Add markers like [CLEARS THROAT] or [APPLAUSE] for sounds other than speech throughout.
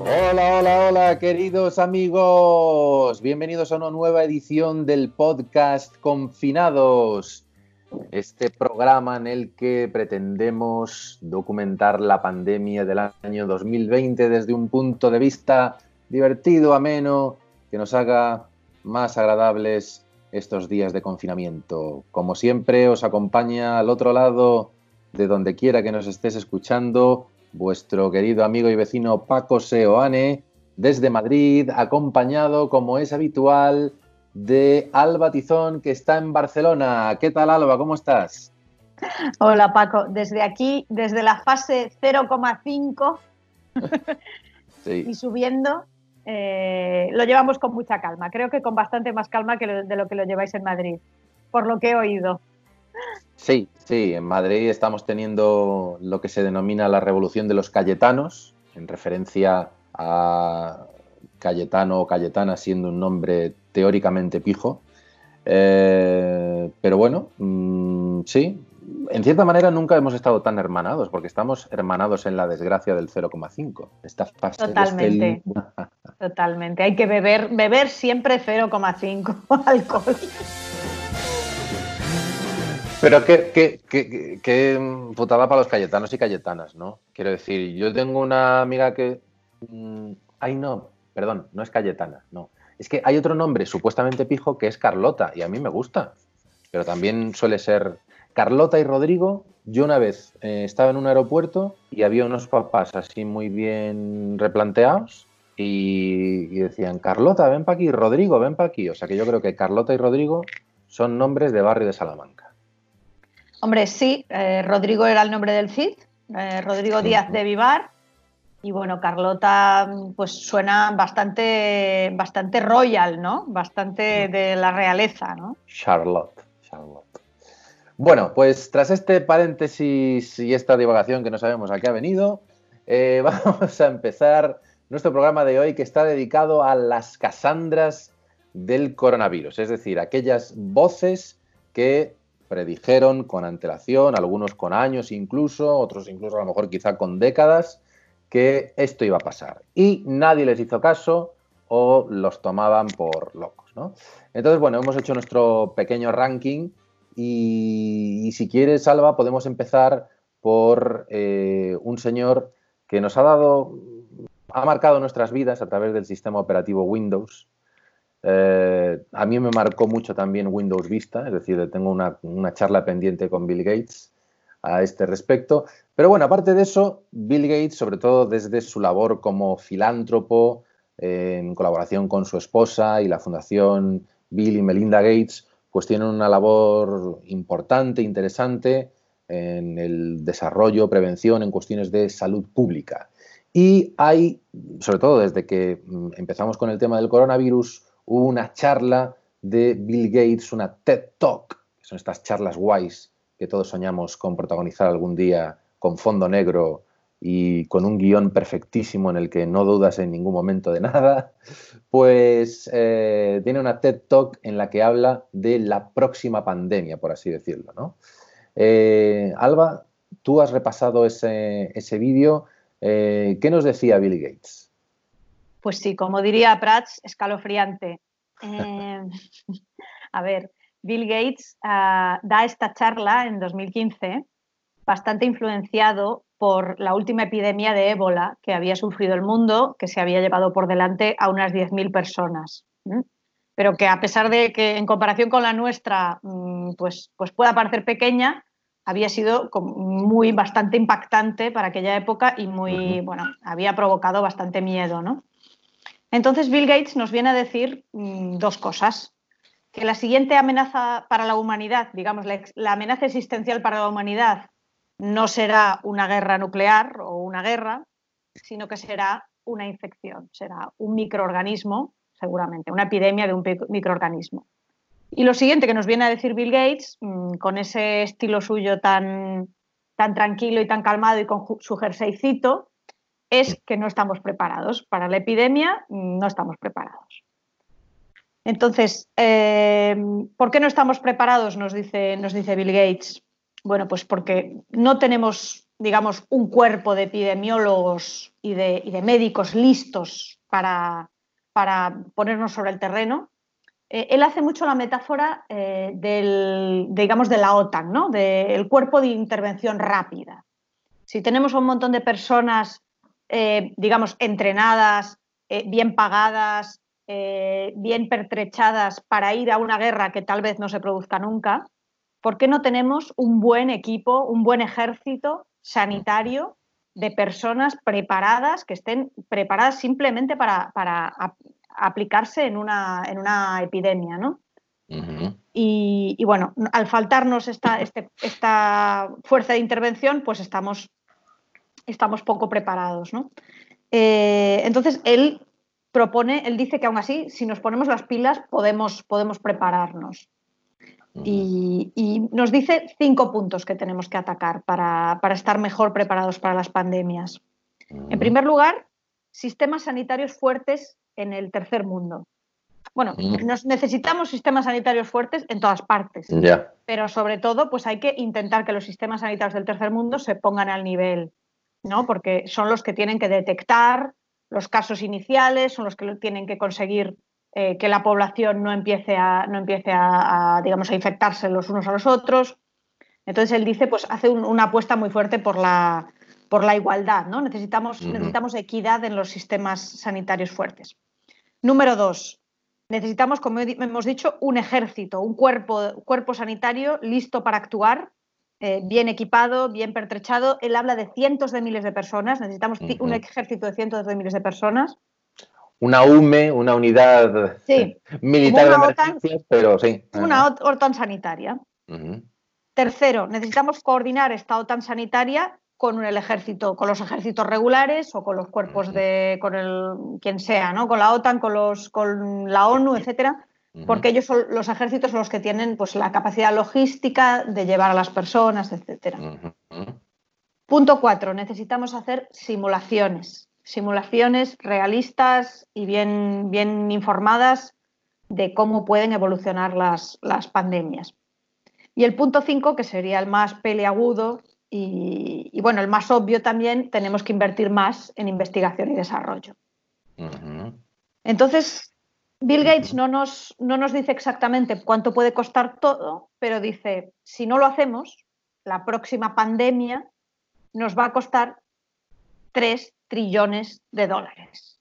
Hola, hola, hola, queridos amigos. Bienvenidos a una nueva edición del podcast Confinados. Este programa en el que pretendemos documentar la pandemia del año 2020 desde un punto de vista divertido, ameno, que nos haga más agradables estos días de confinamiento. Como siempre, os acompaña al otro lado de donde quiera que nos estés escuchando vuestro querido amigo y vecino Paco Seoane desde Madrid, acompañado, como es habitual, de Alba Tizón, que está en Barcelona. ¿Qué tal, Alba? ¿Cómo estás? Hola, Paco. Desde aquí, desde la fase 0,5 [LAUGHS] y subiendo, eh, lo llevamos con mucha calma. Creo que con bastante más calma que de lo que lo lleváis en Madrid, por lo que he oído. Sí, sí, en Madrid estamos teniendo lo que se denomina la revolución de los Cayetanos, en referencia a Cayetano o Cayetana siendo un nombre teóricamente pijo. Eh, pero bueno, mm, sí, en cierta manera nunca hemos estado tan hermanados, porque estamos hermanados en la desgracia del 0,5. Totalmente. Totalmente. Hay que beber, beber siempre 0,5 [LAUGHS] alcohol. Pero qué, qué, putada para los cayetanos y cayetanas, ¿no? Quiero decir, yo tengo una amiga que... Mm, ay, no, perdón, no es cayetana, no. Es que hay otro nombre supuestamente pijo que es Carlota y a mí me gusta, pero también suele ser Carlota y Rodrigo. Yo una vez eh, estaba en un aeropuerto y había unos papás así muy bien replanteados y, y decían, Carlota, ven para aquí, Rodrigo, ven para aquí. O sea que yo creo que Carlota y Rodrigo son nombres de barrio de Salamanca. Hombre, sí, eh, Rodrigo era el nombre del Cid, eh, Rodrigo Díaz de Vivar. Y bueno, Carlota pues suena bastante, bastante royal, ¿no? Bastante de la realeza, ¿no? Charlotte, Charlotte. Bueno, pues tras este paréntesis y esta divagación que no sabemos a qué ha venido, eh, [LAUGHS] vamos a empezar nuestro programa de hoy que está dedicado a las Casandras del coronavirus, es decir, aquellas voces que predijeron con antelación, algunos con años incluso, otros incluso a lo mejor quizá con décadas, que esto iba a pasar. Y nadie les hizo caso o los tomaban por locos. ¿no? Entonces, bueno, hemos hecho nuestro pequeño ranking y, si quieres, Salva, podemos empezar por eh, un señor que nos ha dado, ha marcado nuestras vidas a través del sistema operativo Windows, eh, a mí me marcó mucho también Windows Vista, es decir, tengo una, charla pendiente con Bill Gates a este respecto. Pero bueno, aparte de eso, Bill Gates, sobre todo desde su labor como filántropo, en colaboración con su esposa y la fundación Bill y Melinda Gates, pues tienen una labor importante, interesante en el desarrollo, prevención en cuestiones de salud pública. Y hay, sobre todo desde que mm, empezamos con el tema del coronavirus, hubo una charla de Bill Gates, una TED Talk, que son estas charlas guays que todos soñamos con protagonizar algún día con fondo negro y con un guion perfectísimo en el que no dudas en ningún momento de nada, pues eh, tiene una TED Talk en la que habla de la próxima pandemia, por así decirlo. ¿no? Eh, Alba, tú has repasado ese, ese vídeo. Eh, ¿Qué nos decía Bill Gates? Pues sí, como diría Prats, escalofriante. [LAUGHS] A ver, Bill Gates ah, da esta charla en 2015, bastante influenciado por la última epidemia de ébola que había sufrido el mundo, que se había llevado por delante a unas 10.000 personas. Pero que a pesar de que en comparación con la nuestra mm, pues, pues pueda parecer pequeña, había sido muy bastante impactante para aquella época y muy, bueno, había provocado bastante miedo, ¿no? Entonces Bill Gates nos viene a decir mm, dos cosas. Que la siguiente amenaza para la humanidad, digamos, la, amenaza existencial para la humanidad no será una guerra nuclear o una guerra, sino que será una infección, será un microorganismo, seguramente, una epidemia de un microorganismo. Y lo siguiente que nos viene a decir Bill Gates, mm, con ese estilo suyo tan, tan tranquilo y tan calmado y con su jerseycito, es que no estamos preparados. Para la epidemia no estamos preparados. Entonces, eh, ¿por qué no estamos preparados? Nos dice, nos dice Bill Gates. Bueno, pues porque no tenemos, digamos, un cuerpo de epidemiólogos y de, médicos listos para, para, ponernos sobre el terreno. Eh, él hace mucho la metáfora eh, del, digamos, de la OTAN, ¿no? del cuerpo de intervención rápida. Si tenemos un montón de personas, eh, digamos, entrenadas, bien pagadas, bien pertrechadas para ir a una guerra que tal vez no se produzca nunca, ¿por qué no tenemos un buen equipo, un buen ejército sanitario de personas preparadas, que estén preparadas simplemente para, aplicarse en una, en una epidemia, ¿no? y, bueno, al faltarnos esta, este, esta, fuerza de intervención, pues estamos, estamos poco preparados, ¿no? Eh, entonces, él propone, él dice que aún así, si nos ponemos las pilas, podemos, podemos prepararnos. Y, nos dice cinco puntos que tenemos que atacar para, estar mejor preparados para las pandemias. En primer lugar, sistemas sanitarios fuertes en el tercer mundo. Bueno, nos necesitamos sistemas sanitarios fuertes en todas partes, pero sobre todo, pues hay que intentar que los sistemas sanitarios del tercer mundo se pongan al nivel, ¿no? Porque son los que tienen que detectar los casos iniciales, son los que tienen que conseguir eh, que la población no empiece, a, no empiece a, digamos, a infectarse los unos a los otros. Entonces él dice, pues hace una apuesta muy fuerte por la, por la igualdad, ¿no? Necesitamos, necesitamos equidad en los sistemas sanitarios fuertes. Número dos, necesitamos, como hemos dicho, un ejército, un cuerpo, cuerpo sanitario listo para actuar, eh, bien equipado, bien pertrechado. Él habla de cientos de miles de personas, necesitamos un ejército de cientos de miles de personas una UME, una unidad militar de emergencias, pero sí. Una OTAN sanitaria. Tercero, necesitamos coordinar esta OTAN sanitaria con el ejército, con los ejércitos regulares o con los cuerpos de, con el quien sea, ¿no? Con la OTAN, con los, con la ONU, etcétera, porque ellos son los ejércitos son los que tienen pues la capacidad logística de llevar a las personas, etcétera. Punto cuatro, necesitamos hacer simulaciones simulaciones realistas y bien, bien informadas de cómo pueden evolucionar las, pandemias. Y el punto 5, que sería el más peleagudo y, bueno, el más obvio también, tenemos que invertir más en investigación y desarrollo. Entonces, Bill Gates no nos, no nos dice exactamente cuánto puede costar todo, pero dice, si no lo hacemos, la próxima pandemia nos va a costar 3 trillones de dólares.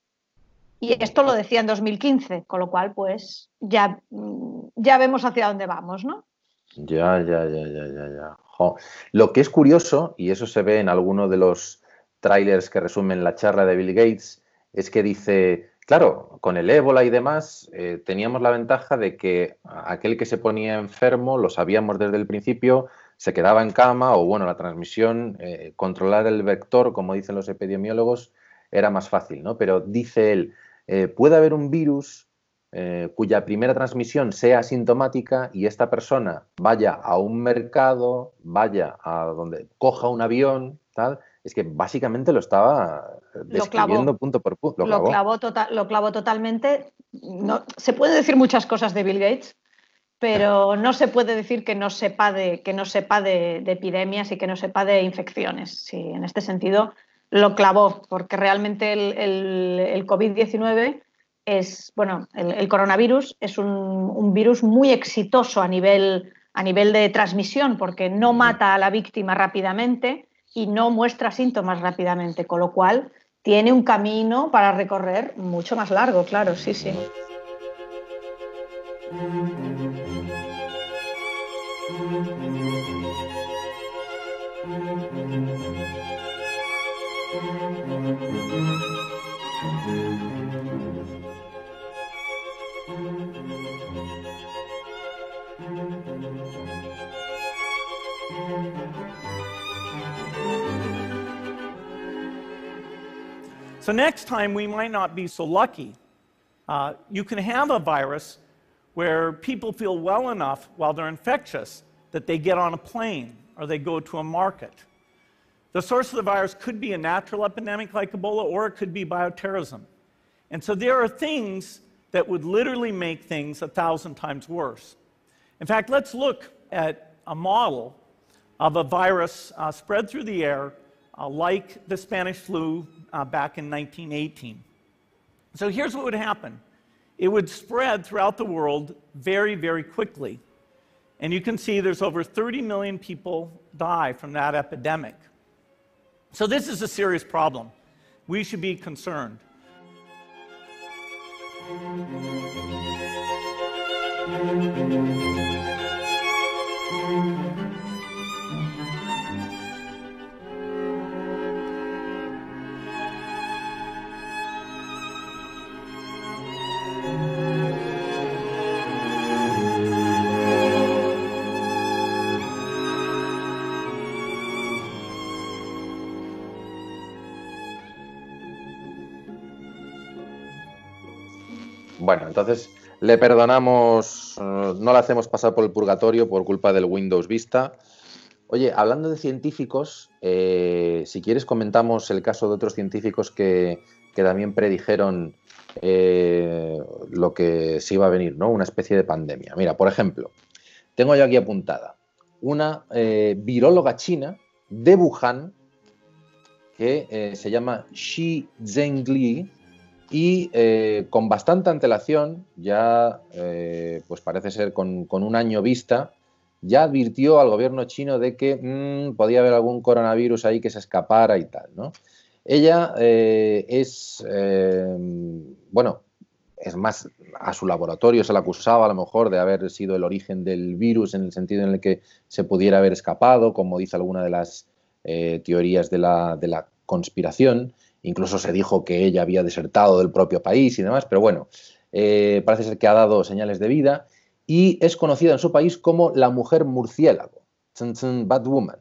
Y esto lo decía en 2015, con lo cual, pues ya, mm, ya vemos hacia dónde vamos, ¿no? Ya, ya, ya, ya, ya, ya. Lo que es curioso, y eso se ve en alguno de los trailers que resumen la charla de Bill Gates, es que dice, claro, con el ébola y demás, eh, teníamos la ventaja de que aquel que se ponía enfermo, lo sabíamos desde el principio, se quedaba en cama o, bueno, la transmisión, eh, controlar el vector, como dicen los epidemiólogos, era más fácil, ¿no? Pero dice él, eh, puede haber un virus eh, cuya primera transmisión sea asintomática y esta persona vaya a un mercado, vaya a donde coja un avión, tal. Es que básicamente lo estaba describiendo punto por punto. Lo, clavó. Tota-, lo clavó totalmente. No, se puede decir muchas cosas de Bill Gates, pero no se puede decir que no sepa de, que no sepa de, epidemias y que no sepa de infecciones. Sí, en este sentido lo clavó, porque realmente el, COVID-19 es, bueno, el, coronavirus es un, virus muy exitoso a nivel, a nivel de transmisión, porque no mata a la víctima rápidamente y no muestra síntomas rápidamente, con lo cual tiene un camino para recorrer mucho más largo, claro, sí, sí. So next time we might not be so lucky. Uh, you can have a virus where people feel well enough while they're infectious that they get on a plane or they go to a market. The source of the virus could be a natural epidemic like Ebola, or it could be bioterrorism. And so there are things that would literally make things a thousand times worse. In fact, let's look at a model of a virus uh, spread through the air uh, like the Spanish flu uh, back in 1918. So here's what would happen it would spread throughout the world very, very quickly. And you can see there's over 30 million people die from that epidemic. So this is a serious problem. We should be concerned. Bueno, entonces le perdonamos, eh, no le hacemos pasar por el purgatorio por culpa del Windows Vista. Oye, hablando de científicos, eh, si quieres comentamos el caso de otros científicos que, que también predijeron eh, lo que se iba a venir, ¿no? Una especie de pandemia. Mira, por ejemplo, tengo yo aquí apuntada una viróloga china de Wuhan que se llama Xi Zhengli, y eh, con bastante antelación, ya eh, pues parece ser con, un año vista, ya advirtió al gobierno chino de que mm, podía haber algún coronavirus ahí que se escapara y tal, ¿no? Ella eh, es, bueno, es más, a su laboratorio se le acusaba a lo mejor de haber sido el origen del virus en el sentido en el que se pudiera haber escapado, como dice alguna de las teorías de la, de la conspiración. Incluso se dijo que ella había desertado del propio país y demás, pero bueno, eh, parece ser que ha dado señales de vida y es conocida en su país como la mujer murciélago, Batwoman.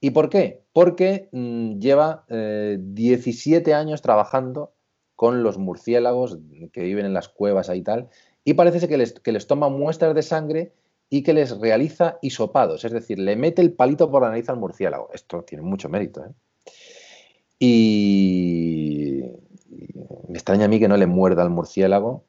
¿Y por qué? Porque mm, lleva 17 eh, años trabajando con los murciélagos que viven en las cuevas y tal, y parece ser que les, que les toma muestras de sangre y que les realiza hisopados, es decir, le mete el palito por la nariz al murciélago. Esto tiene mucho mérito. ¿eh? Y me extraña a mí que no le muerda al murciélago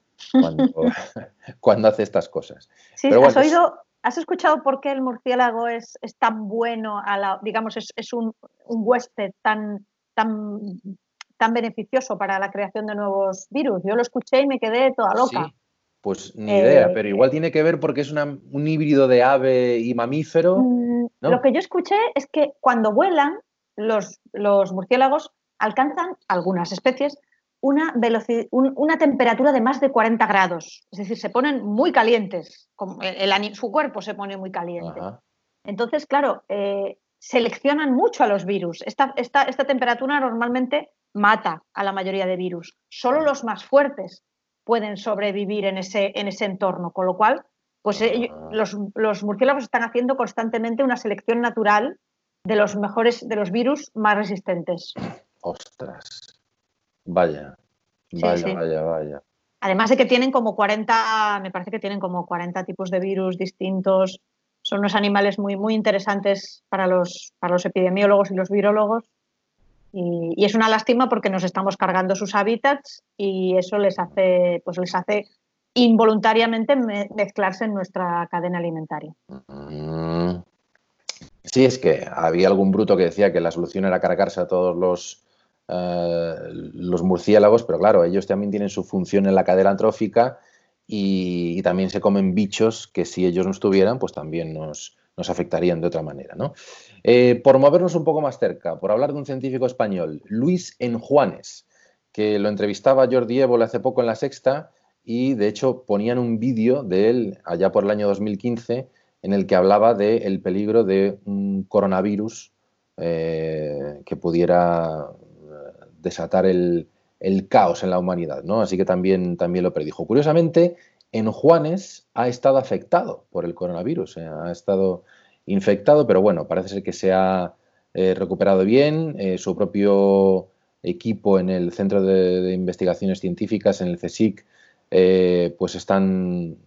cuando, [LAUGHS] hace estas cosas. Sí, ¿has oído, has escuchado por qué el murciélago es, tan bueno, a la, digamos, es, un, huésped tan, tan, tan beneficioso para la creación de nuevos virus? Yo lo escuché y me quedé toda loca. Pues ni idea, eh, pero igual tiene que ver porque es un híbrido de ave y mamífero. Mm, lo que yo escuché es que cuando vuelan, los, murciélagos alcanzan, algunas especies, una, una temperatura de más de 40 grados. Es decir, se ponen muy calientes, el, su cuerpo se pone muy caliente. Entonces, claro, eh, seleccionan mucho a los virus. Esta, esta, esta, temperatura normalmente mata a la mayoría de virus. Solo los más fuertes pueden sobrevivir en ese, en ese entorno, con lo cual, pues los, los murciélagos están haciendo constantemente una selección natural de los mejores, de los virus más resistentes. Ostras. Vaya, vaya, vaya, vaya. Además de que tienen como 40, me parece que tienen como 40 tipos de virus distintos. Son unos animales muy, muy interesantes para los, para los epidemiólogos y los virólogos. Y, es una lástima porque nos estamos cargando sus hábitats y eso les hace, pues les hace involuntariamente mezclarse en nuestra cadena alimentaria. Mm. Sí, es que había algún bruto que decía que la solución era cargarse a todos los, eh, los murciélagos, pero claro, ellos también tienen su función en la cadena antrófica y, también se comen bichos que si ellos no estuvieran, pues también nos, afectarían de otra manera. ¿no? Eh, por movernos un poco más cerca, por hablar de un científico español, Luis Enjuanes, que lo entrevistaba Jordi Évole hace poco en La Sexta y de hecho ponían un vídeo de él allá por el año 2015 en el que hablaba del peligro de un coronavirus eh, que pudiera eh, desatar el, caos en la humanidad, ¿no? Así que también, también lo predijo. Curiosamente, en Juanes ha estado afectado por el coronavirus, eh, ha estado infectado, pero bueno, parece ser que se ha recuperado bien. su propio equipo en el Centro de Investigaciones Científicas, en el CSIC, eh, pues están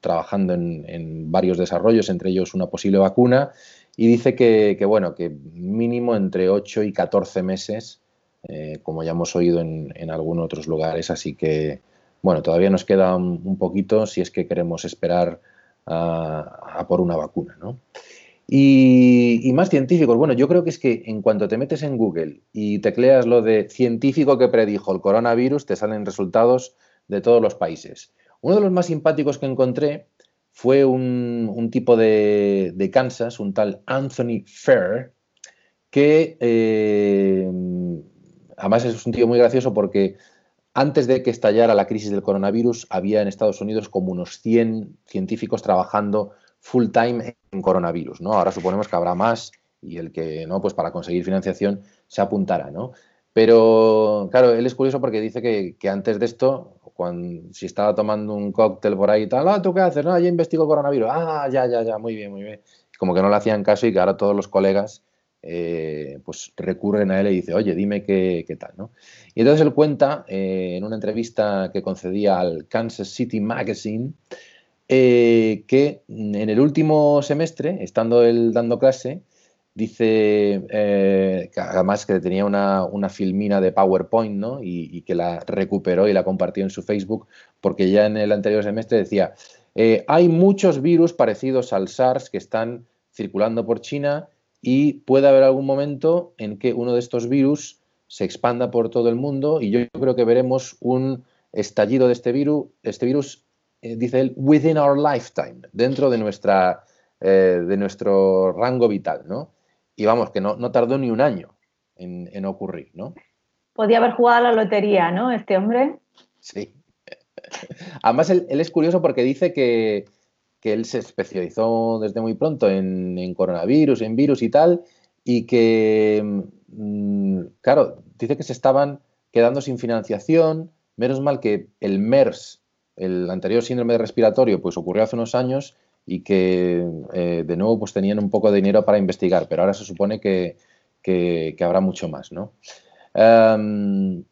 trabajando en, varios desarrollos, entre ellos una posible vacuna, y dice que, bueno, que mínimo entre 8 y 14 meses, eh, como ya hemos oído en, algunos otros lugares, así que bueno, todavía nos queda un, poquito si es que queremos esperar a, por una vacuna, ¿no? Y, más científicos, bueno, yo creo que es que en cuanto te metes en Google y tecleas lo de científico que predijo el coronavirus, te salen resultados de todos los países. Uno de los más simpáticos que encontré fue un, tipo de, Kansas, un tal Anthony Fair, que eh, además es un tío muy gracioso porque antes de que estallara la crisis del coronavirus había en Estados Unidos como unos 100 científicos trabajando full time en coronavirus, ¿no? Ahora suponemos que habrá más y el que no, pues para conseguir financiación se apuntará, ¿no? Pero claro, él es curioso porque dice que, antes de esto, cuando, si estaba tomando un cóctel por ahí y tal, ah, ¿tú qué haces? No, yo investigo coronavirus. Ah, ya, ya, ya, muy bien, muy bien. Como que no le hacían caso y que ahora todos los colegas eh, pues recurren a él y dice, oye, dime qué, tal, ¿no? Y entonces él cuenta eh, en una entrevista que concedía al Kansas City Magazine eh, que en el último semestre, estando él dando clase, dice eh, que además que tenía una, filmina de PowerPoint ¿no? y, que la recuperó y la compartió en su Facebook porque ya en el anterior semestre decía, eh, hay muchos virus parecidos al SARS que están circulando por China y puede haber algún momento en que uno de estos virus se expanda por todo el mundo y yo creo que veremos un estallido de este virus, este virus eh, dice él, within our lifetime, dentro de, nuestra, de nuestro rango vital, ¿no? Y vamos, que no, no tardó ni un año en, ocurrir, ¿no? Podía haber jugado a la lotería, ¿no? Este hombre. Sí. [LAUGHS] Además, él, es curioso porque dice que, él se especializó desde muy pronto en, coronavirus, en virus y tal, y que, mm, claro, dice que se estaban quedando sin financiación, menos mal que el MERS el anterior síndrome respiratorio pues ocurrió hace unos años y que eh, de nuevo pues tenían un poco de dinero para investigar, pero ahora se supone que, habrá mucho más, ¿no? Em,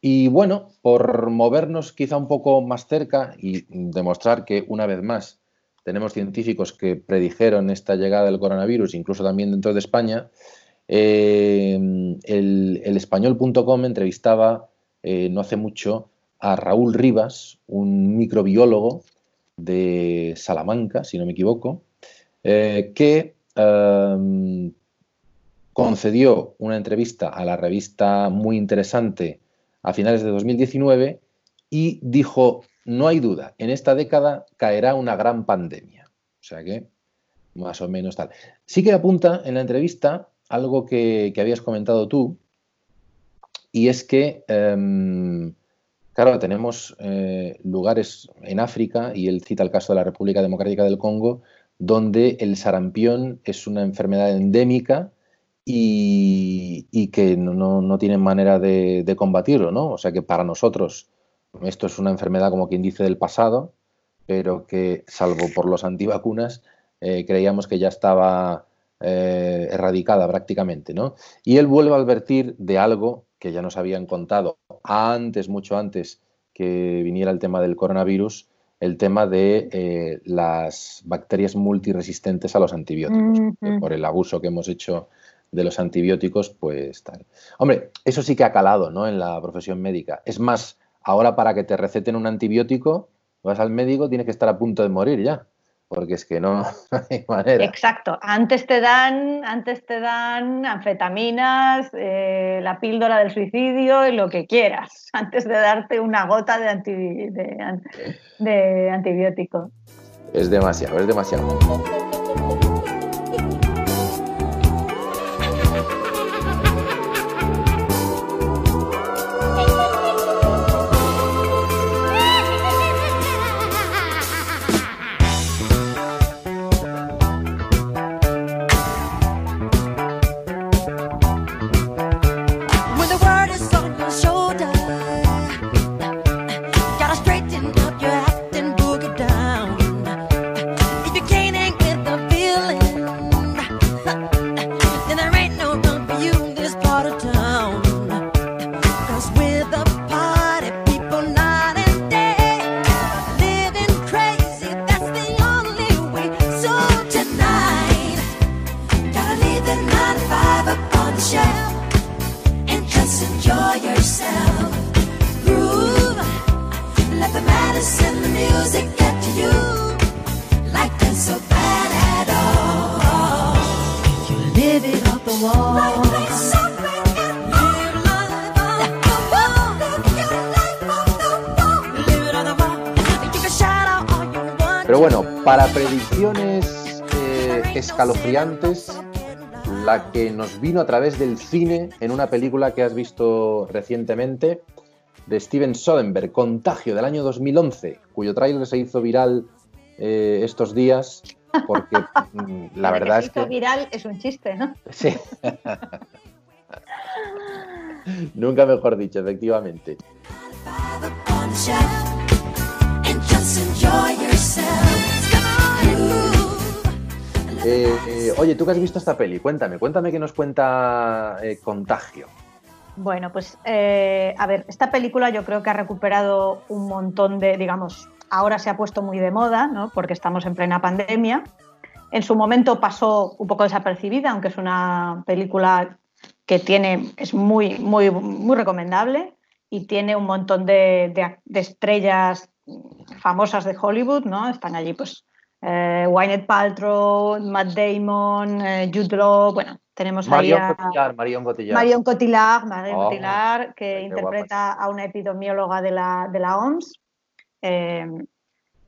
y bueno, por movernos quizá un poco más cerca y demostrar que una vez más tenemos científicos que predijeron esta llegada del coronavirus, incluso también dentro de España, em, el, el español.com entrevistaba eh, no hace mucho a Raúl Rivas, un microbiólogo de Salamanca, si no me equivoco, eh, que em, concedió una entrevista a la revista muy interesante a finales de 2019 y dijo, no hay duda, en esta década caerá una gran pandemia. O sea que, más o menos tal. Sí que apunta en la entrevista algo que, habías comentado tú, y es que em, Claro, tenemos eh, lugares en África, y él cita el caso de la República Democrática del Congo, donde el sarampión es una enfermedad endémica y, que no, tienen manera de, combatirlo, ¿no? O sea que para nosotros esto es una enfermedad como quien dice del pasado, pero que salvo por los antivacunas eh, creíamos que ya estaba eh, erradicada prácticamente, ¿no? Y él vuelve a advertir de algo que ya nos habían contado antes, mucho antes que viniera el tema del coronavirus, el tema de eh, las bacterias multiresistentes a los antibióticos. Por el abuso que hemos hecho de los antibióticos, pues tal. Hombre, eso sí que ha calado ¿no? en la profesión médica. Es más, ahora para que te receten un antibiótico, vas al médico, tienes que estar a punto de morir ya porque es que [LAUGHS] no, hay manera. Exacto. Antes te dan, antes te dan anfetaminas, eh, la píldora del suicidio y lo que quieras, [LAUGHS] antes de darte una gota de, de antibiótico. Es demasiado, es demasiado. Escalofriantes, la que nos vino a través del cine en una película que has visto recientemente de Steven Soderbergh, Contagio del año 2011, cuyo tráiler se hizo viral eh, estos días porque [LAUGHS] mm, la verdad que es que viral es un chiste, ¿no? [LAUGHS] Sí. Nunca mejor dicho, efectivamente. Eh, eh, oye, tú que has visto esta peli, cuéntame, cuéntame qué nos cuenta eh, Contagio. Bueno, pues a ver, esta película yo creo que ha recuperado un montón de, digamos, ahora se ha puesto muy de moda, ¿no? Porque estamos en plena pandemia. En su momento pasó un poco desapercibida, aunque es una película que tiene, es muy, muy, muy recomendable y tiene un montón de estrellas famosas de Hollywood, ¿no? Están allí, pues, eh, Wynette Paltrow, Matt Damon, eh, Jude Law, bueno, tenemos Marion ahí a Cotillard, Marion Cotillard. Marion Cotillard, Marion Oh, Cotillard, que interpreta a una epidemióloga de la, de la OMS. Eh,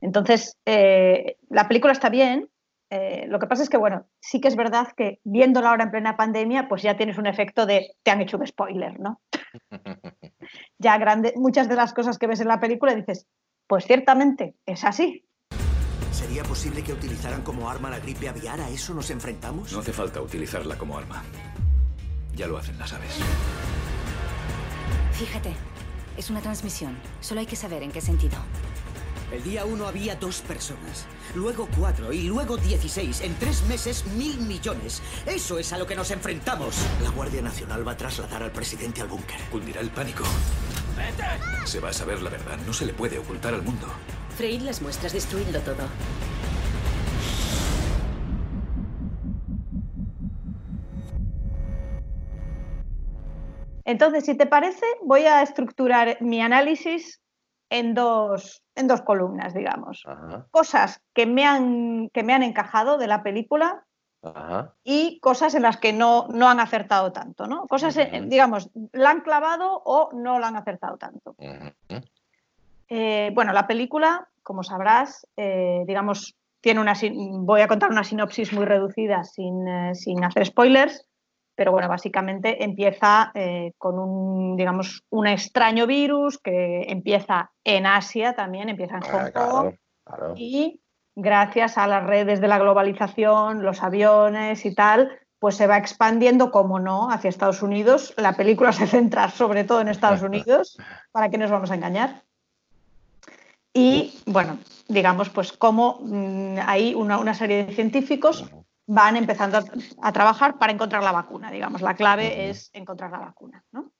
entonces, eh, la película está bien. eh, lo que pasa es que, bueno, sí que es verdad que viéndola ahora en plena pandemia, pues ya tienes un efecto de te han hecho un spoiler, ¿no? [LAUGHS] Ya grande, muchas de las cosas que ves en la película dices, pues ciertamente es así. ¿Sería posible que utilizaran como arma la gripe aviar? ¿A eso nos enfrentamos? No hace falta utilizarla como arma. Ya lo hacen las aves. Fíjate, es una transmisión. Solo hay que saber en qué sentido. El día uno había dos personas, luego cuatro y luego dieciséis. En tres meses, mil millones. Eso es a lo que nos enfrentamos. La Guardia Nacional va a trasladar al presidente al búnker. Cundirá el pánico. Se va a saber la verdad. No se le puede ocultar al mundo. Freír las muestras, destruidlo todo. Entonces, si te parece, voy a estructurar mi análisis en dos, en dos columnas, digamos. Ajá, Cosas que me, han, que me han encajado de la película ajá. y cosas en las que no, no han acertado tanto, ¿no? Cosas, eh, digamos, la han clavado o no la han acertado tanto. Eh, bueno, la película, como sabrás, eh, digamos, tiene una, sin- voy a contar una sinopsis muy reducida sin, eh, sin hacer spoilers, pero bueno, básicamente empieza con un, digamos, un extraño virus que empieza en Asia también, empieza en Hong Ah, Kong claro, claro. y gracias a las redes de la globalización, los aviones y tal, pues se va expandiendo, como no, hacia Estados Unidos. La película [LAUGHS] se centra sobre todo en Estados [LAUGHS] Unidos, ¿para qué nos vamos a engañar? Y bueno, digamos, pues cómo mm, hay una, una serie de científicos van empezando a, a trabajar para encontrar la vacuna, digamos. La clave es encontrar la vacuna, ¿no?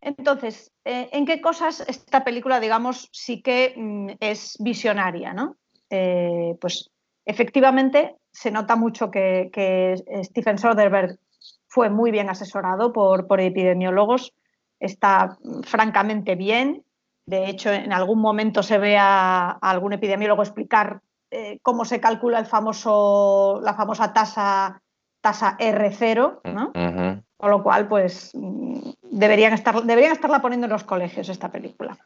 Entonces, eh, ¿en qué cosas esta película, digamos, sí que mm, es visionaria, ¿no? Eh, pues efectivamente se nota mucho que, que Stephen Soderbergh fue muy bien asesorado por, por epidemiólogos, está francamente bien. De hecho, en algún momento se ve a, a algún epidemiólogo explicar eh, cómo se calcula el famoso, la famosa tasa, tasa R0, ¿no? Ujú, Con lo cual, pues mm, deberían, estar, deberían estarla poniendo en los colegios esta película,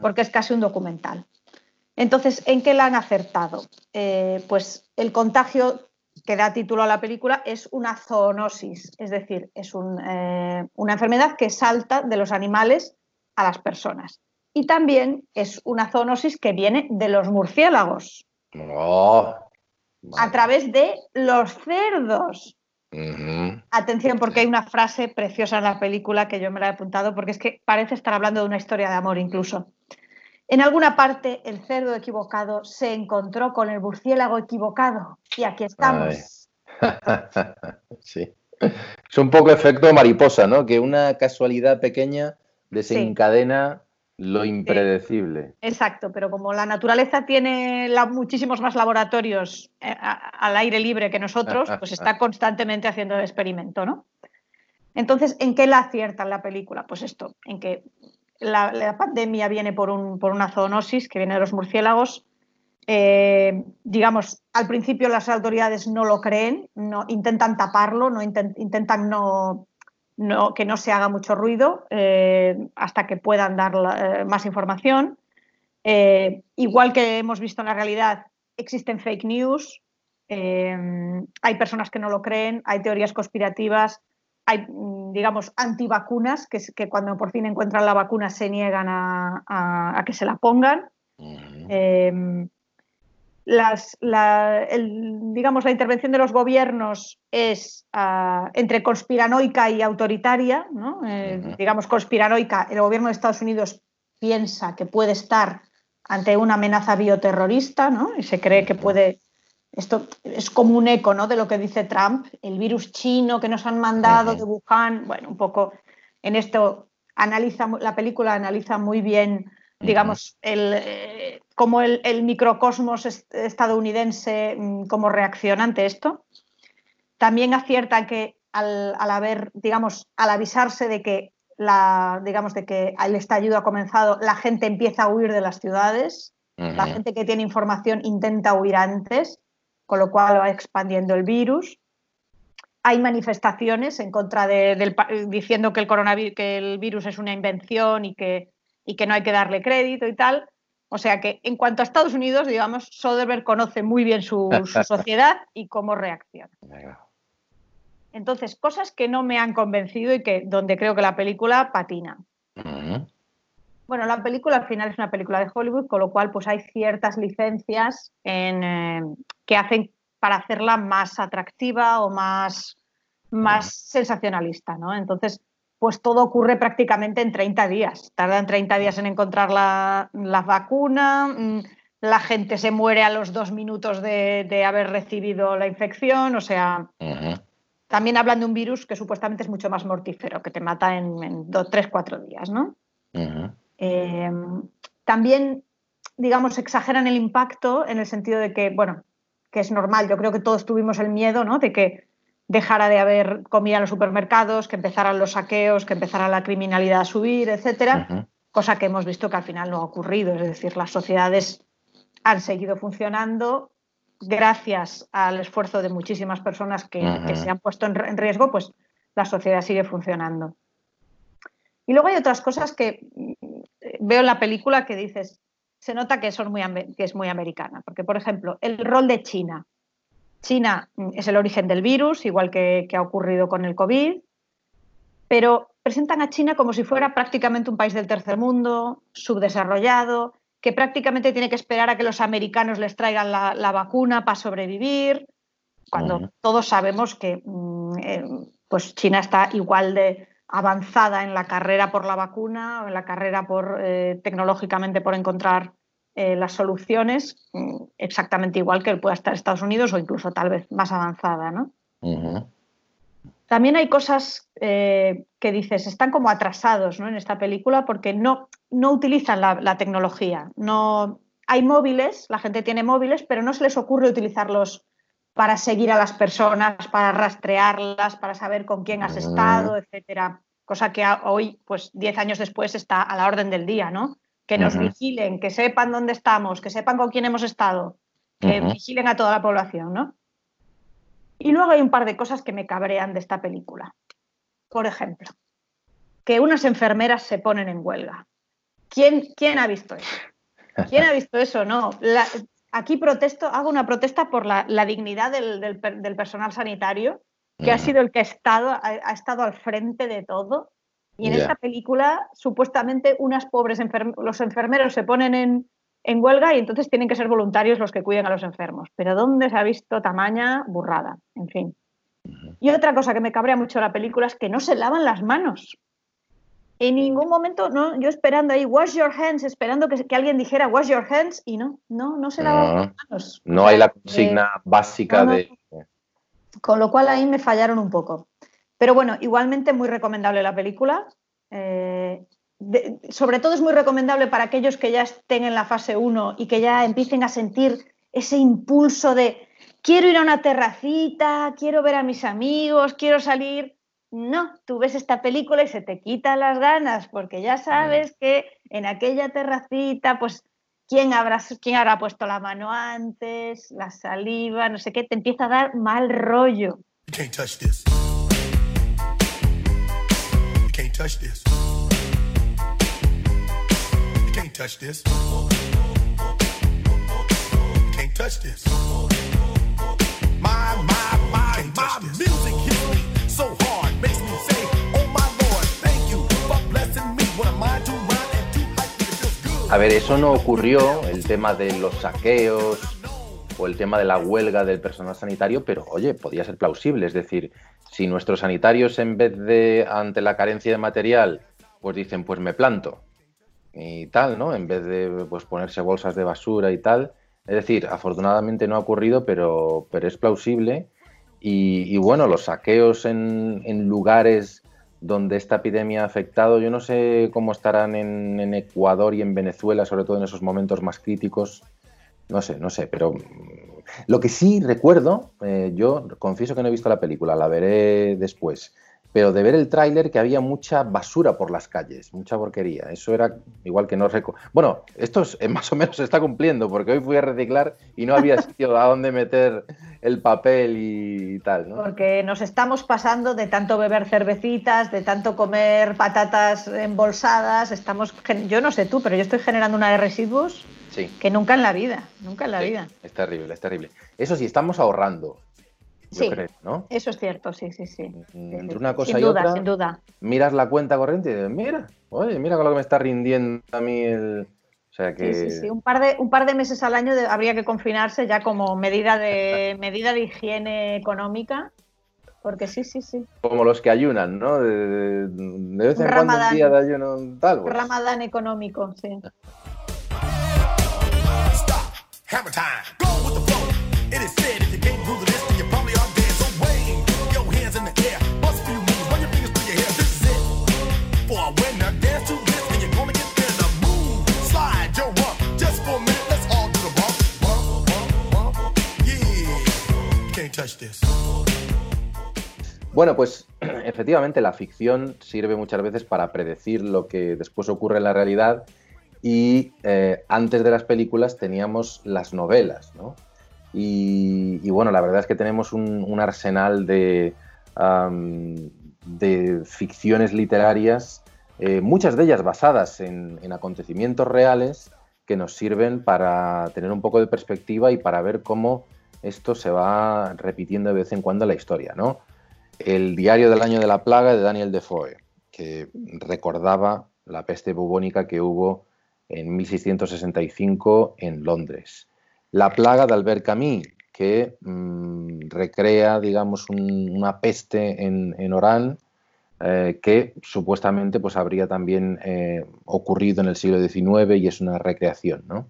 porque es casi un documental. Entonces, ¿en qué la han acertado? Eh, pues el contagio que da título a la película es una zoonosis, es decir, es un, eh, una enfermedad que salta de los animales a las personas. Y también es una zoonosis que viene de los murciélagos, Oh, a través de los cerdos. Atención, porque hay una frase preciosa en la película que yo me la he apuntado, porque es que parece estar hablando de una historia de amor incluso. En alguna parte, el cerdo equivocado se encontró con el murciélago equivocado. Y aquí estamos. [LAUGHS] Sí. Es un poco efecto mariposa, ¿no? Que una casualidad pequeña desencadena lo impredecible. Exacto, pero como la naturaleza tiene la- muchísimos más laboratorios eh, a- al aire libre que nosotros, pues está constantemente haciendo el experimento, ¿no? Entonces, ¿en qué la aciertan la película? Pues esto, en que la, la pandemia viene por, un, por una zoonosis que viene de los murciélagos. Eh, digamos, al principio las autoridades no lo creen, no, intentan taparlo, no intent- intentan no, no- que no se haga mucho ruido eh, hasta que puedan dar la- eh, más información. Eh, igual que hemos visto en la realidad, existen fake news, hay personas que no lo creen, hay teorías conspirativas, hay, mm, digamos, antivacunas, que, que cuando por fin encuentran la vacuna se niegan a- a- a que se la pongan. Las- la, el- digamos, la intervención de los gobiernos es ah, entre conspiranoica y autoritaria. ¿no? Eh. Digamos, conspiranoica, el gobierno de Estados Unidos piensa que puede estar ante una amenaza bioterrorista ¿no? y se cree que puede... Esto es como un eco ¿no? de lo que dice Trump, el virus chino que nos han mandado de Wuhan. Bueno, un poco en esto analiza, la película analiza muy bien digamos, el, eh, cómo el, el microcosmos est- estadounidense, mm, cómo reacciona ante esto. También acierta que al, al haber, digamos, al avisarse de que la, digamos, de que el estallido ha comenzado, la gente empieza a huir de las ciudades, la Ujú. gente que tiene información intenta huir antes, con lo cual va expandiendo el virus. Hay manifestaciones en contra de, del, diciendo que el coronavirus, que el virus es una invención y que, y que no hay que darle crédito y tal. O sea que en cuanto a Estados Unidos, digamos, Soderbergh conoce muy bien su, su [LAUGHS] sociedad y cómo reacciona. Entonces, cosas que no me han convencido y que donde creo que la película patina. Bueno, la película al final es una película de Hollywood, con lo cual pues hay ciertas licencias en, eh, que hacen para hacerla más atractiva o más, más sensacionalista, ¿no? Entonces, pues todo ocurre prácticamente en 30 días. Tardan 30 días en encontrar la, la vacuna, mm, la gente se muere a los dos minutos de, de haber recibido la infección, o sea, también hablan de un virus que supuestamente es mucho más mortífero, que te mata en, en dos, tres, cuatro días, ¿no? Eh, también, digamos, exageran el impacto en el sentido de que, bueno, que es normal, yo creo que todos tuvimos el miedo, ¿no? De que dejara de haber comida en los supermercados, que empezaran los saqueos, que empezara la criminalidad a subir, etcétera, cosa que hemos visto que al final no ha ocurrido, es decir, las sociedades han seguido funcionando gracias al esfuerzo de muchísimas personas que, se han puesto en, en riesgo, pues la sociedad sigue funcionando. Y luego hay otras cosas que mm, veo en la película que dices, se nota que, son muy, que es muy americana, porque por ejemplo, el rol de China. China es el origen del virus, igual que, que ha ocurrido con el COVID, pero presentan a China como si fuera prácticamente un país del tercer mundo, subdesarrollado, que prácticamente tiene que esperar a que los americanos les traigan la, la vacuna para sobrevivir, cuando todos sabemos que mm, eh, pues China está igual de avanzada en la carrera por la vacuna, en la carrera por eh, tecnológicamente por encontrar eh, las soluciones, mm, exactamente igual que pueda estar Estados Unidos o incluso tal vez más avanzada, ¿no? También hay cosas eh, que dices, están como atrasados ¿no? en esta película porque no, no utilizan la, la tecnología. No, hay móviles, la gente tiene móviles, pero no se les ocurre utilizarlos para seguir a las personas, para rastrearlas, para saber con quién has Mm. estado, etcétera. Cosa que hoy, pues 10 años después, está a la orden del día, ¿no? Que nos vigilen, que sepan dónde estamos, que sepan con quién hemos estado, que vigilen a toda la población, ¿no? Y luego hay un par de cosas que me cabrean de esta película. Por ejemplo, que unas enfermeras se ponen en huelga. ¿Quién, quién ha visto eso? ¿Quién ha visto eso? No. La- aquí protesto, hago una protesta por la, la dignidad del, del per- del personal sanitario, que ha sido el que ha estado, ha, ha estado al frente de todo. Y en Ya. esta película, supuestamente, unas pobres los enfermeros se ponen en, en huelga y entonces tienen que ser voluntarios los que cuiden a los enfermos. Pero ¿dónde se ha visto tamaña burrada? En fin. Y otra cosa que me cabrea mucho de la película es que no se lavan las manos. En ningún momento, no, yo esperando ahí, wash your hands, esperando que, que alguien dijera wash your hands y no, no, no se lavan No. las manos. No O sea, hay la que- consigna básica no, no. de. con lo cual ahí me fallaron un poco. Pero bueno, igualmente muy recomendable la película. Eh, de- sobre todo es muy recomendable para aquellos que ya estén en la fase 1 y que ya empiecen a sentir ese impulso de quiero ir a una terracita, quiero ver a mis amigos, quiero salir. No, tú ves esta película y se te quitan las ganas porque ya sabes que en aquella terracita, pues, ¿quién habrá, quién habrá puesto la mano antes? La saliva, no sé qué, te empieza a dar mal rollo. You can't touch this. Can't touch this. You can't touch this. You can't touch this. My, my, my, my music hits me so hard, makes me say, Oh my Lord, thank you for blessing me. What a mind to run and too hype it feels good. A ver, eso no ocurrió, el tema de los saqueos o el tema de la huelga del personal sanitario, pero oye, podía ser plausible. Es decir, si nuestros sanitarios en vez de ante la carencia de material, pues dicen, pues me planto y tal, ¿no? En vez de pues ponerse bolsas de basura y tal. Es decir, afortunadamente no ha ocurrido, pero, pero es plausible. Y, bueno, los saqueos en, lugares donde esta epidemia ha afectado, yo no sé cómo estarán en Ecuador y en Venezuela, sobre todo en esos momentos más críticos. No sé, no sé, pero mm, lo que sí recuerdo, eh, yo confieso que no he visto la película, la veré después, pero de ver el tráiler que había mucha basura por las calles, mucha porquería. Eso era igual que no reco Bueno, esto es, eh, [LAUGHS] más o menos se está cumpliendo, porque hoy fui a reciclar y no había sitio a dónde meter el papel y tal, ¿no? Porque nos estamos pasando de tanto beber cervecitas, de tanto comer patatas embolsadas, estamos, yo no sé tú, pero yo estoy generando una de residuos Sí. que nunca en la vida, nunca en la Sí, vida. Es terrible, es terrible. Eso sí, estamos ahorrando, yo Sí. creo, ¿no? Eso es cierto, sí, sí, sí. Mm, entre una cosa sin y duda, otra, sin duda. Miras la cuenta corriente y dices, mira, oye, mira con lo que me está rindiendo a mí el... O sea que... Sí, sí, sí. Un par de, un par de meses al año de- habría que confinarse ya como medida de, [LAUGHS] medida de higiene económica. Porque sí, sí, sí. Como los que ayunan, ¿no? De, de- de vez en Un cuando un ramadán. día de ayuno tal. pues. Ramadán económico, sí. [LAUGHS] Bueno, pues [CLEARS THROAT] efectivamente la ficción sirve muchas veces para predecir lo que después ocurre en la realidad y eh, antes de las películas teníamos las novelas, ¿no? Y, bueno, la verdad es que tenemos un, arsenal de, ficciones literarias, eh, muchas de ellas basadas en, en acontecimientos reales que nos sirven para tener un poco de perspectiva y para ver cómo esto se va repitiendo de vez en cuando en la historia, ¿no? El diario del año de la plaga de Daniel Defoe, que recordaba la peste bubónica que hubo en 1665 en Londres. La plaga de Albert Camus, que mm, recrea, digamos, un- una peste en, en Orán, eh, que supuestamente pues, habría también eh, ocurrido en el siglo XIX y es una recreación. ¿no?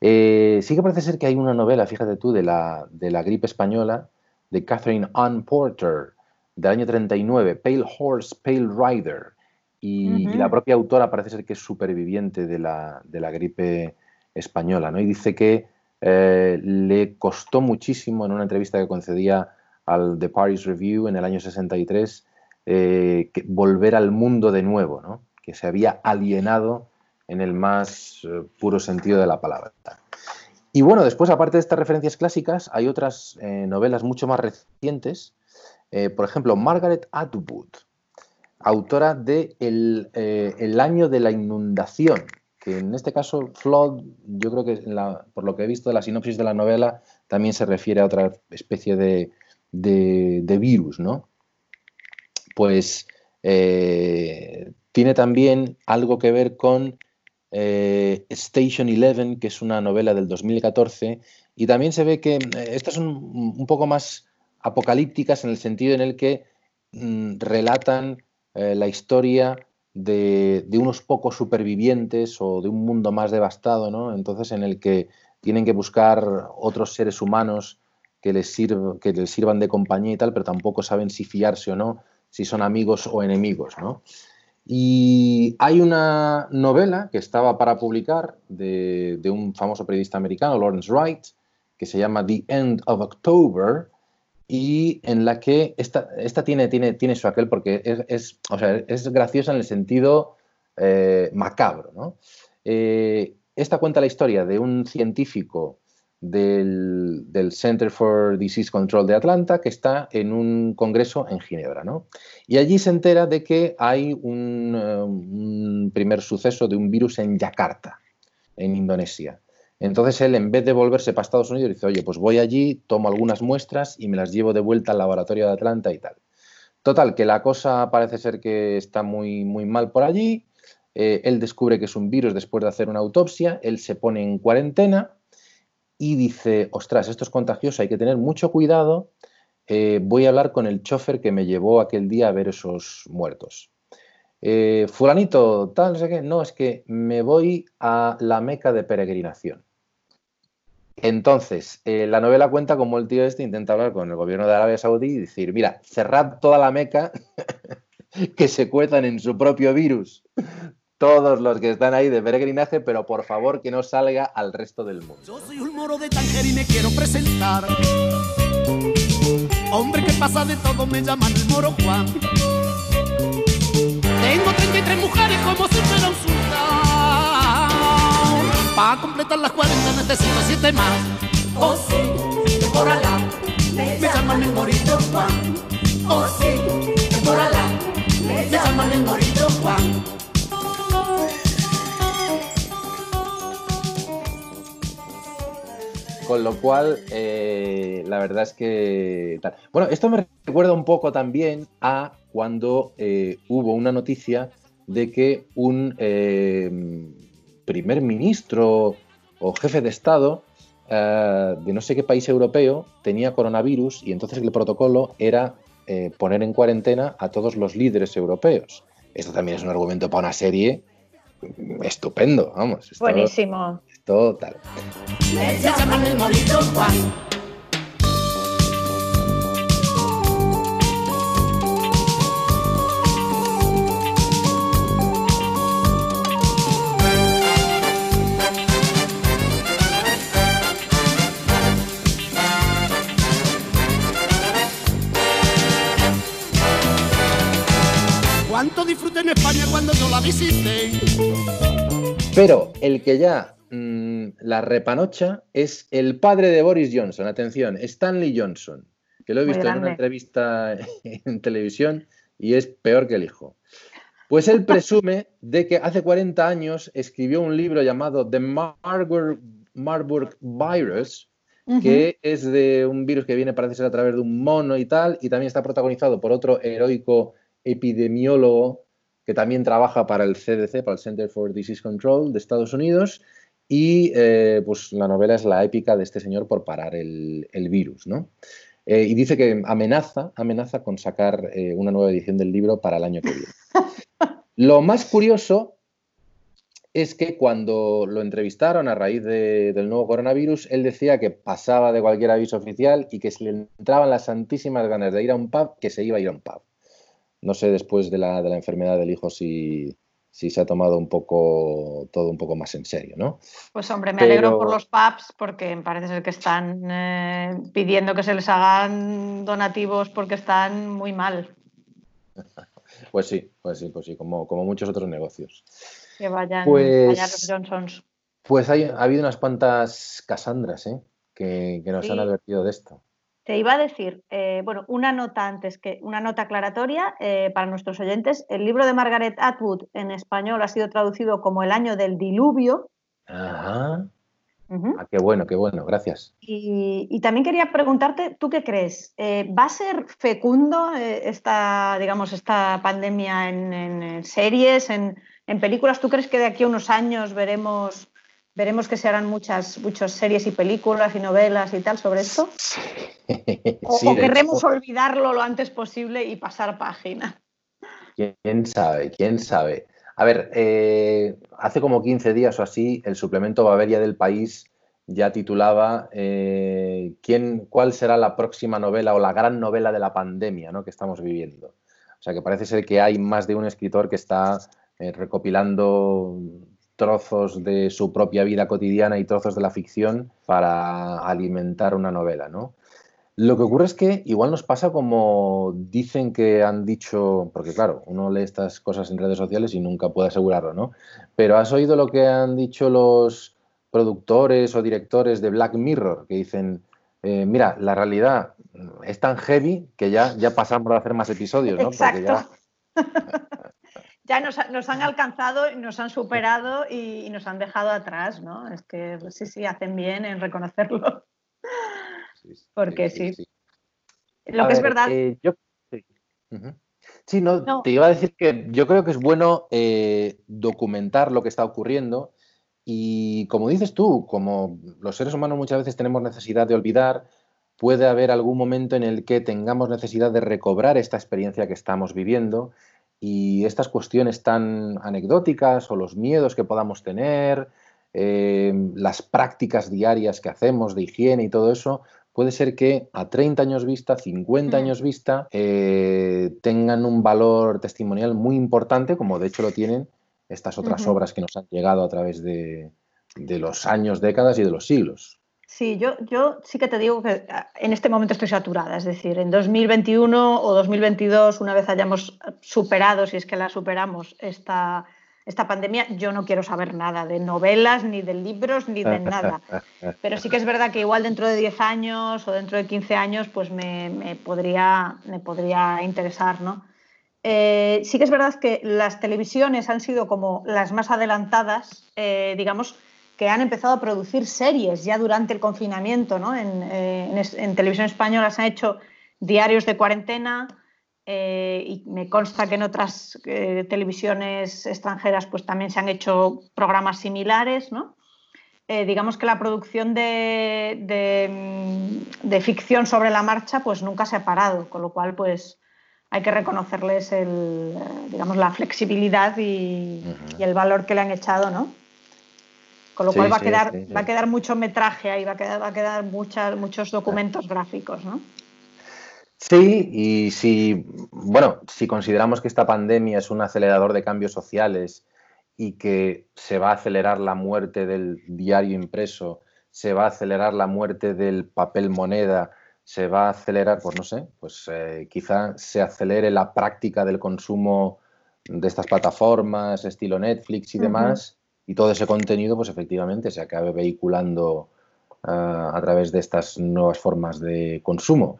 Eh, sí que parece ser que hay una novela, fíjate tú, de la, de la gripe española, de Catherine Ann Porter, del año 39, Pale Horse, Pale Rider. Y, y la propia autora parece ser que es superviviente de la, de la gripe española, ¿no? Y dice que eh, le costó muchísimo en una entrevista que concedía al The Paris Review en el año 63 eh, que volver al mundo de nuevo, ¿no? Que se había alienado en el más eh, puro sentido de la palabra. Y bueno, después, aparte de estas referencias clásicas, hay otras novelas mucho más recientes. Por ejemplo, Margaret Atwood, autora de El, eh, El año de la inundación, que en este caso, Flood, yo creo que por lo que he visto de la sinopsis de la novela, también se refiere a otra especie de, de- virus, ¿no? Pues eh, tiene también algo que ver con eh, Station Eleven, que es una novela del 2014, y también se ve que estas son un poco más apocalípticas en el sentido en el que mm, relatan eh, la historia de, unos pocos supervivientes o de un mundo más devastado, ¿no? Entonces, en el que tienen que buscar otros seres humanos que les, que les sirvan de compañía y tal, pero tampoco saben si fiarse o no, si son amigos o enemigos, ¿no? Y hay una novela que estaba para publicar de un famoso periodista americano, Lawrence Wright, que se llama The End of October, y en la que esta, esta tiene, tiene, tiene su aquel porque es, es, o sea, es graciosa en el sentido eh, macabro. ¿no? Eh, esta cuenta la historia de un científico del, del, Center for Disease Control de Atlanta que está en un congreso en Ginebra. ¿no? Y allí se entera de que hay un, un primer suceso de un virus en Yakarta, en Indonesia. Entonces él, en vez de volverse para Estados Unidos, dice, oye, pues voy allí, tomo algunas muestras y me las llevo de vuelta al laboratorio de Atlanta y tal. Total, que la cosa parece ser que está muy, muy mal por allí. Eh, él descubre que es un virus después de hacer una autopsia, él se pone en cuarentena y dice, ostras, esto es contagioso, hay que tener mucho cuidado, eh, voy a hablar con el chofer que me llevó aquel día a ver esos muertos. Eh, fulanito, tal, no sé qué, no, es que me voy a la meca de peregrinación. Entonces, eh, la novela cuenta cómo el tío este intenta hablar con el gobierno de Arabia Saudí y decir, mira, cerrad toda la meca, [LAUGHS] que se cuezan en su propio virus todos los que están ahí de peregrinaje, pero por favor que no salga al resto del mundo. Yo soy un moro de Tanger y me quiero presentar. Hombre que pasa de todo, me llaman el moro Juan. Tengo 33 mujeres como si fuera un sultán. Para completar las 40 necesito 7 más. Oh sí, por Alá, Me llaman el morito Juan. Oh sí, por Alá, Me llaman el morito Juan. Con lo cual, eh, la verdad es que... Tal. Bueno, esto me recuerda un poco también a cuando eh, hubo una noticia de que un eh, primer ministro o jefe de Estado eh, de no sé qué país europeo tenía coronavirus y entonces el protocolo era eh, poner en cuarentena a todos los líderes europeos. Esto también es un argumento para una serie estupendo, vamos. Esto, Buenísimo. Esto tal. Me llaman el morito Juan. Pero el que ya mm, la repanocha es el padre de Boris Johnson. Atención, Stanley Johnson, que lo he visto en una entrevista [LAUGHS] en televisión y es peor que el hijo. Pues él presume de que hace 40 años escribió un libro llamado The Marburg, Marburg Virus, que es de un virus que viene, parece ser, a través de un mono y tal, y también está protagonizado por otro heroico epidemiólogo que también trabaja para el CDC, para el Center for Disease Control de Estados Unidos, y eh, pues la novela es la épica de este señor por parar el, el virus, ¿no? Eh, y dice que amenaza, amenaza con sacar eh, una nueva edición del libro para el año que viene. [LAUGHS] Lo más curioso es que cuando lo entrevistaron a raíz de- del nuevo coronavirus, él decía que pasaba de cualquier aviso oficial y que si le entraban las santísimas ganas de ir a un pub, que se iba a ir a un pub. No sé después de la, de la enfermedad del hijo si, si se ha tomado un poco todo un poco más en serio, ¿no? Pues hombre, me alegro por los pubs porque parece ser que están eh, pidiendo que se les hagan donativos porque están muy mal. [LAUGHS] Pues sí, pues sí, pues sí, como, como muchos otros negocios. Que vayan, Pues- vayan los Johnsons. Pues hay, ha habido unas cuantas Casandras ¿eh? que, que nos Sí. han advertido de esto. Te iba a decir, eh, bueno, una nota antes que una nota aclaratoria eh, para nuestros oyentes. El libro de Margaret Atwood en español ha sido traducido como El año del diluvio. Ajá. Ah, qué bueno, qué bueno, gracias. Y, y también quería preguntarte, ¿tú qué crees? Eh, ¿Va a ser fecundo esta, digamos, esta pandemia en, en, series, en, en películas? ¿Tú crees que de aquí a unos años veremos, veremos que se harán muchas, muchas series y películas y novelas y tal sobre esto? ¿O, Sí, o de querremos hecho, olvidarlo lo antes posible y pasar página? ¿Quién sabe? ¿Quién sabe? A ver, eh, hace como 15 días o así, el suplemento Baveria del País ya titulaba eh, ¿quién, ¿Cuál será la próxima novela o la gran novela de la pandemia ¿no? que estamos viviendo? O sea que parece ser que hay más de un escritor que está eh, recopilando trozos de su propia vida cotidiana y trozos de la ficción para alimentar una novela, ¿no? Lo que ocurre es que igual nos pasa como dicen que han dicho, porque claro, uno lee estas cosas en redes sociales y nunca puede asegurarlo, ¿no? Pero has oído lo que han dicho los productores o directores de Black Mirror, que dicen, eh, mira, la realidad es tan heavy que ya, ya pasamos a hacer más episodios, ¿no? Porque Exacto. [LAUGHS] Ya nos, ha- nos han alcanzado, nos han superado y, y nos han dejado atrás, ¿no? Es que pues, sí, sí, hacen bien en reconocerlo. Porque sí. Lo A que es ver, verdad, eh, yo- sí. Ujú. Sí, no, No. te iba a decir que yo creo que es bueno eh, documentar lo que está ocurriendo y como dices tú, como los seres humanos muchas veces tenemos necesidad de olvidar, puede haber algún momento en el que tengamos necesidad de recobrar esta experiencia que estamos viviendo y estas cuestiones tan anecdóticas o los miedos que podamos tener, eh, las prácticas diarias que hacemos de higiene y todo eso, puede ser que a 30 años vista, 50 Mm. años vista, eh, tengan un valor testimonial muy importante, como de hecho lo tienen estas otras obras que nos han llegado a través de, de los años, décadas y de los siglos. Sí, yo, yo sí que te digo que ah, en este momento estoy saturada, es decir, en 2021 o 2022, una vez hayamos superado, si es que la superamos, esta, esta pandemia, yo no quiero saber nada de novelas, ni de libros, ni de nada. Pero sí que es verdad que igual dentro de 10 años o dentro de 15 años, pues me, me podría, me podría interesar, ¿no? Eh, sí que es verdad que las televisiones han sido como las más adelantadas, eh, digamos, que han empezado a producir series ya durante el confinamiento, ¿no? En, eh, en en televisión española se han hecho diarios de cuarentena eh, y me consta que en otras eh, televisiones extranjeras pues también se han hecho programas similares, ¿no? Eh, digamos que la producción de, de, de ficción sobre la marcha pues nunca se ha parado, con lo cual pues hay que reconocerles el, digamos, la flexibilidad y, y el valor que le han echado, ¿no? Con lo Sí, cual va a, quedar, sí, sí. va a quedar mucho metraje ahí, va a quedar, va a quedar muchas, muchos documentos gráficos, ¿no? Sí, y si, bueno, si consideramos que esta pandemia es un acelerador de cambios sociales y que se va a acelerar la muerte del diario impreso, se va a acelerar la muerte del papel moneda, se va a acelerar, pues no sé, pues eh, quizá se acelere la práctica del consumo de estas plataformas, estilo Netflix y demás, y todo ese contenido, pues efectivamente se acabe vehiculando ah, a través de estas nuevas formas de consumo.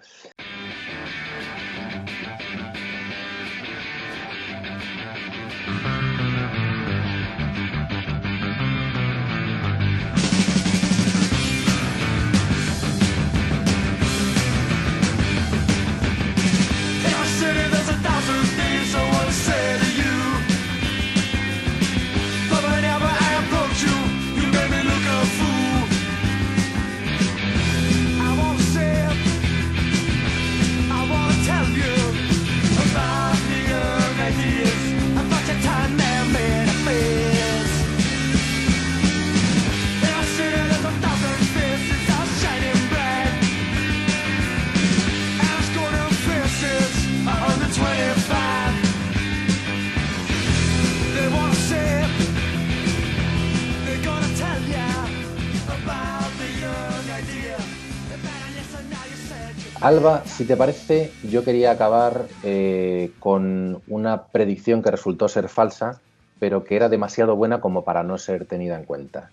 Alba, si te parece, yo quería acabar eh, con una predicción que resultó ser falsa, pero que era demasiado buena como para no ser tenida en cuenta.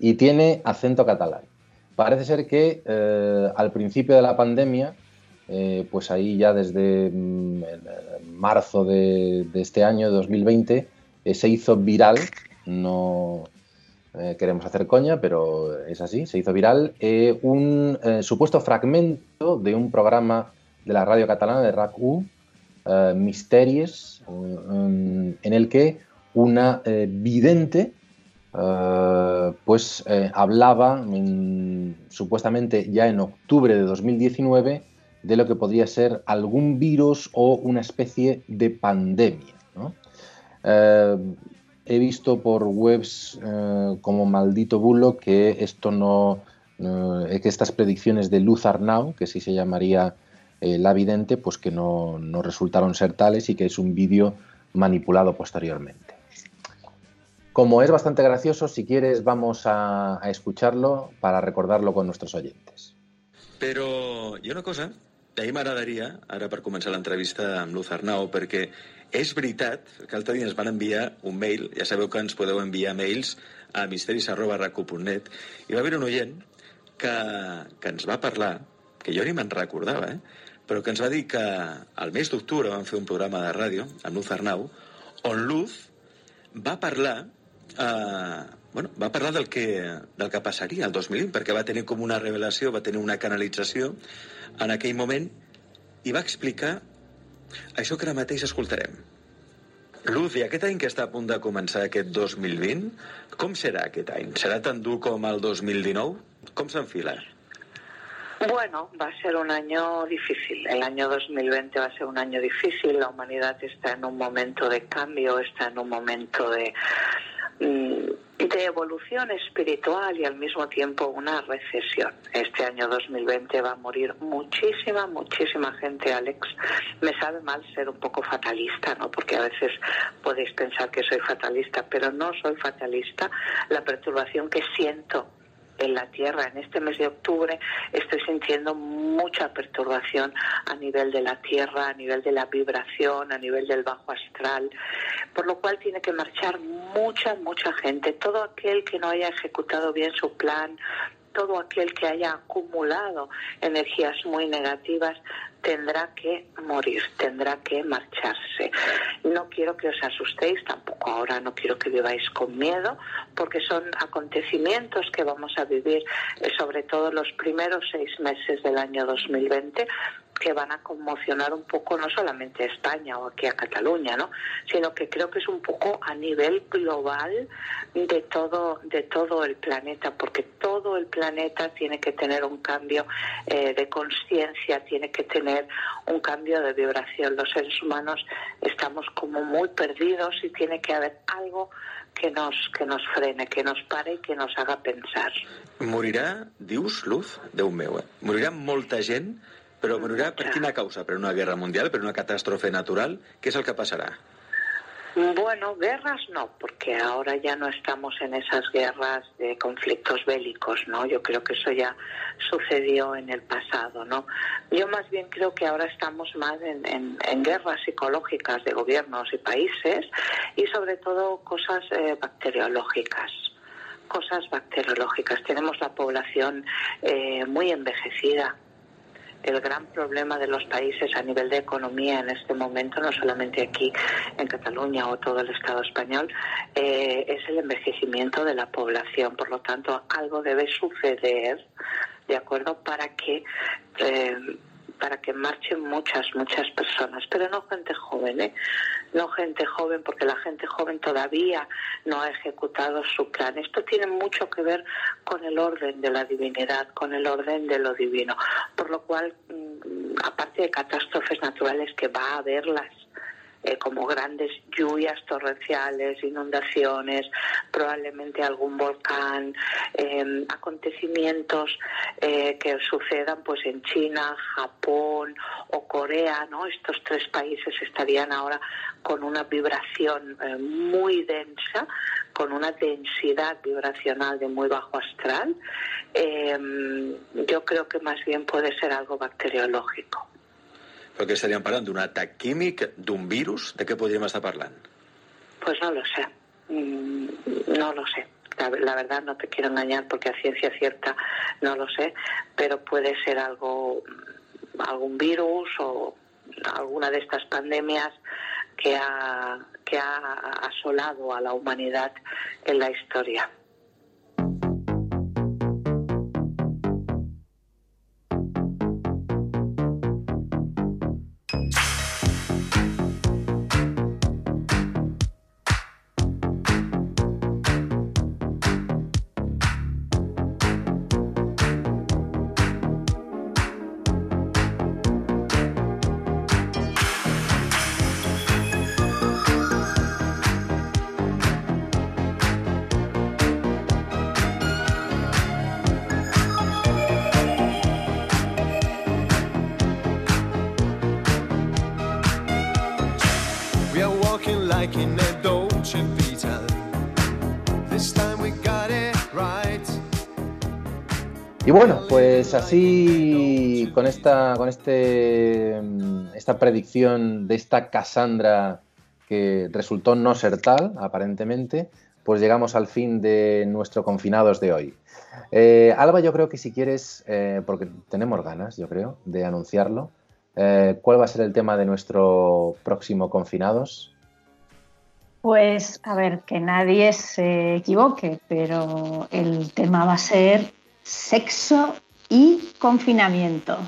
Y tiene acento catalán. Parece ser que eh, al principio de la pandemia, eh, pues ahí ya desde mm, marzo de, de este año, de 2020, eh, se hizo viral, no eh, queremos hacer coña, pero es así, se hizo viral, eh, un eh, supuesto fragmento de un programa de la radio catalana de RAC1, eh, Misterios, um, en el que una vidente pues hablaba en- supuestamente ya en octubre de 2019 de lo que podría ser algún virus o una especie de pandemia. ¿no? He visto por webs eh, como Maldito Bulo que esto no, eh, que estas predicciones de Luz Arnau, que sí se llamaría eh, la vidente, pues que no, no resultaron ser tales y que es un vídeo manipulado posteriormente. Como es bastante gracioso, si quieres vamos a, a escucharlo para recordarlo con nuestros oyentes. Però hi ha una cosa que a mi m'agradaria, ara per començar l'entrevista amb Luz Arnau, perquè és veritat que l'altre dia ens van enviar un mail, ja sabeu que ens podeu enviar mails a misteris.racu.net, i va haver un oient que, que ens va parlar, que jo ni me'n recordava, eh? però que ens va dir que al mes d'octubre vam fer un programa de ràdio amb Luz Arnau, on Luz va parlar eh, bueno, va parlar del que, del que passaria el 2020, perquè va tenir com una revelació, va tenir una canalització en aquell moment i va explicar això que ara mateix escoltarem. Luz, i aquest any que està a punt de començar, aquest 2020, com serà aquest any? Serà tan dur com el 2019? Com s'enfila? Bueno, va a ser un año difícil. El año 2020 va a ser un año difícil. La humanidad está en un momento de cambio, está en un momento de, mm, de evolución espiritual y al mismo tiempo una recesión. Este año 2020 va a morir muchísima, muchísima gente, Alex. Me sabe mal ser un poco fatalista, ¿no? Porque a veces podéis pensar que soy fatalista, pero no soy fatalista. La perturbación que siento en la Tierra. En este mes de octubre estoy sintiendo mucha perturbación a nivel de la Tierra, a nivel de la vibración, a nivel del bajo astral, por lo cual tiene que marchar mucha, mucha gente. Todo aquel que no haya ejecutado bien su plan, todo aquel que haya acumulado energías muy negativas tendrá que morir, tendrá que marcharse. No quiero que os asustéis, tampoco ahora no quiero que viváis con miedo, porque son acontecimientos que vamos a vivir, eh, sobre todo los primeros seis meses del año 2020, que van a conmocionar un poco no solamente a España o aquí a Cataluña, ¿no? sino que creo que es un poco a nivel global de todo de todo el planeta, porque todo el planeta tiene que tener un cambio eh, de conciencia, tiene que tener un cambio de vibración. Los seres humanos estamos como muy perdidos y tiene que haber algo que nos que nos frene, que nos pare y que nos haga pensar. Morirà, dius, Luz, Déu meu, eh? morirà molta gent, però morirà per quina causa? Per una guerra mundial, per una catàstrofe natural? Què és el que passarà? Bueno, guerras no, porque ahora ya no estamos en esas guerras de conflictos bélicos, ¿no? Yo creo que eso ya sucedió en el pasado, ¿no? Yo más bien creo que ahora estamos más en, en- en guerras psicológicas de gobiernos y países y sobre todo cosas eh, bacteriológicas cosas bacteriológicas. Tenemos la población eh, muy envejecida, el gran problema de los países a nivel de economía en este momento, no solamente aquí en Cataluña o todo el Estado español, eh, es el envejecimiento de la población. Por lo tanto, algo debe suceder, ¿de acuerdo?, para que. eh, para que marchen muchas, muchas personas, pero no gente joven, ¿eh? no gente joven, porque la gente joven todavía no ha ejecutado su plan. Esto tiene mucho que ver con el orden de la divinidad, con el orden de lo divino. Por lo cual, mm, aparte de catástrofes naturales que va a haberlas, eh, como grandes lluvias torrenciales, inundaciones, probablemente algún volcán, eh, acontecimientos eh, que sucedan pues en China, Japón o Corea, ¿no? Estos tres países estarían ahora con una vibración eh, muy densa, con una densidad vibracional de muy bajo astral. Eh, yo creo que más bien puede ser algo bacteriológico. Però que estaríem parlant d'un atac químic, d'un virus? De què podríem estar parlant? Pues no lo sé. Mm, No lo sé. La, la verdad no te quiero engañar porque a ciencia cierta no lo sé, pero puede ser algo, algún virus o alguna de estas pandemias que ha, que ha asolado a la humanidad en la historia. Bueno, pues así con esta, con este, mm, esta predicción de esta Cassandra que resultó no ser tal, aparentemente, pues llegamos al fin de nuestro confinados de hoy. Eh, Alba, yo creo que si quieres, eh, porque tenemos ganas, yo creo, de anunciarlo, eh, ¿cuál va a ser el tema de nuestro próximo confinados? Pues a ver, que nadie se equivoque, pero el tema va a ser sexo y confinamiento.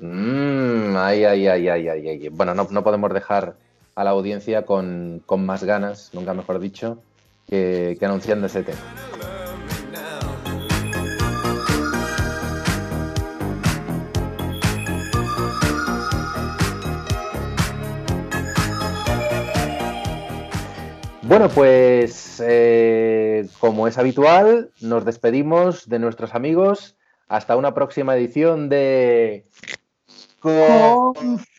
Mm, ay, ay, ay, ay, ay, ay. Bueno, no, no podemos dejar a la audiencia con, con más ganas, nunca mejor dicho, que, que anunciando ese tema. Bueno, pues eh, como es habitual, nos despedimos de nuestros amigos. Hasta una próxima edición de Confinados.